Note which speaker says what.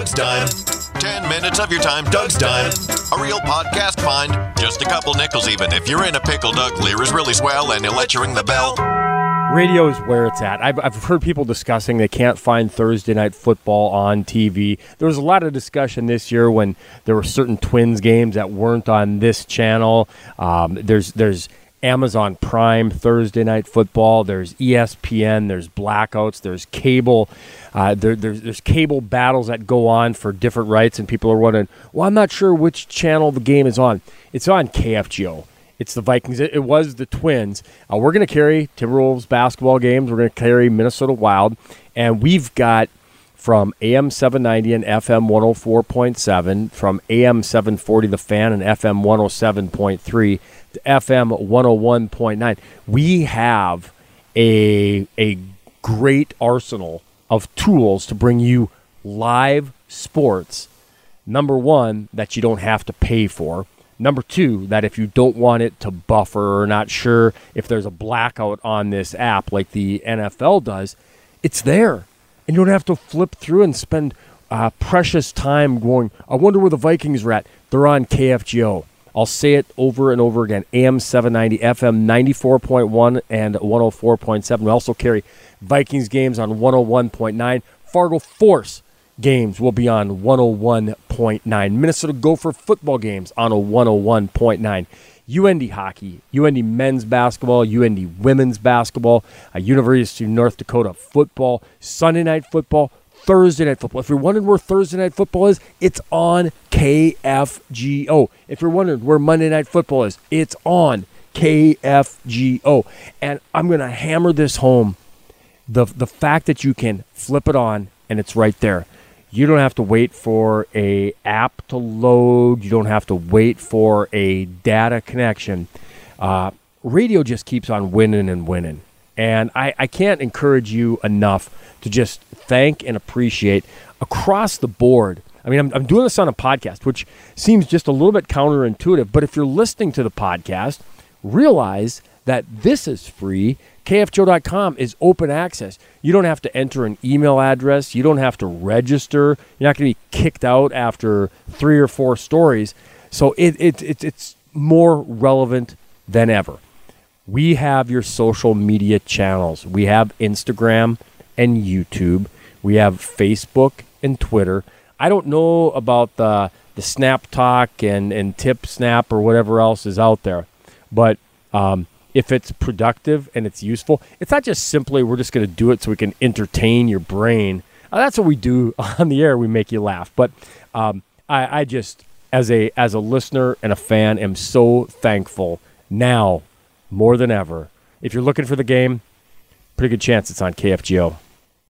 Speaker 1: Doug's Dime. 10 minutes of your time, Doug's Dime. A real podcast find. Just a couple nickels even. If you're in a pickle, Doug Lear is really swell and he'll let you ring the bell.
Speaker 2: Radio is where it's at. I've, I've heard people discussing they can't find Thursday night football on TV. There was a lot of discussion this year when there were certain Twins games that weren't on this channel. Um, there's there's Amazon Prime Thursday night football. There's ESPN. There's blackouts. There's cable. Uh, there, there's there's cable battles that go on for different rights, and people are wondering, well, I'm not sure which channel the game is on. It's on KFGO. It's the Vikings. It, it was the Twins. Uh, we're going to carry Timberwolves basketball games. We're going to carry Minnesota Wild, and we've got from AM 790 and FM 104.7, from AM 740 The Fan and FM 107.3 to FM 101.9. We have a a great arsenal of tools to bring you live sports. Number one, that you don't have to pay for. Number two, that if you don't want it to buffer or not sure if there's a blackout on this app like the NFL does, it's there. And you don't have to flip through and spend uh, precious time going, I wonder where the Vikings are at. They're on KFGO. I'll say it over and over again AM 790, FM 94.1 and 104.7. We also carry Vikings games on 101.9. Fargo Force games will be on 101.9. Minnesota Gopher football games on a 101.9. UND hockey, UND men's basketball, UND women's basketball, University of North Dakota football, Sunday night football, Thursday night football. If you're wondering where Thursday night football is, it's on KFGO. If you're wondering where Monday night football is, it's on KFGO. And I'm going to hammer this home the the fact that you can flip it on and it's right there. You don't have to wait for a app to load. You don't have to wait for a data connection. Uh, radio just keeps on winning and winning. And I, I can't encourage you enough to just thank and appreciate across the board. I mean, I'm, I'm doing this on a podcast, which seems just a little bit counterintuitive. But if you're listening to the podcast, realize that this is free. KFGO.com is open access. You don't have to enter an email address. You don't have to register. You're not going to be kicked out after three or four stories. So it, it, it, it's more relevant than ever. We have your social media channels. We have Instagram and YouTube. We have Facebook and Twitter. I don't know about the the Snap Talk and, and Tip Snap or whatever else is out there, but um, if it's productive and it's useful, it's not just simply we're just going to do it so we can entertain your brain. Uh, that's what we do on the air. We make you laugh. But um, I, I just, as a as a listener and a fan, am so thankful now more than ever. If you're looking for the game, pretty good chance it's on KFGO.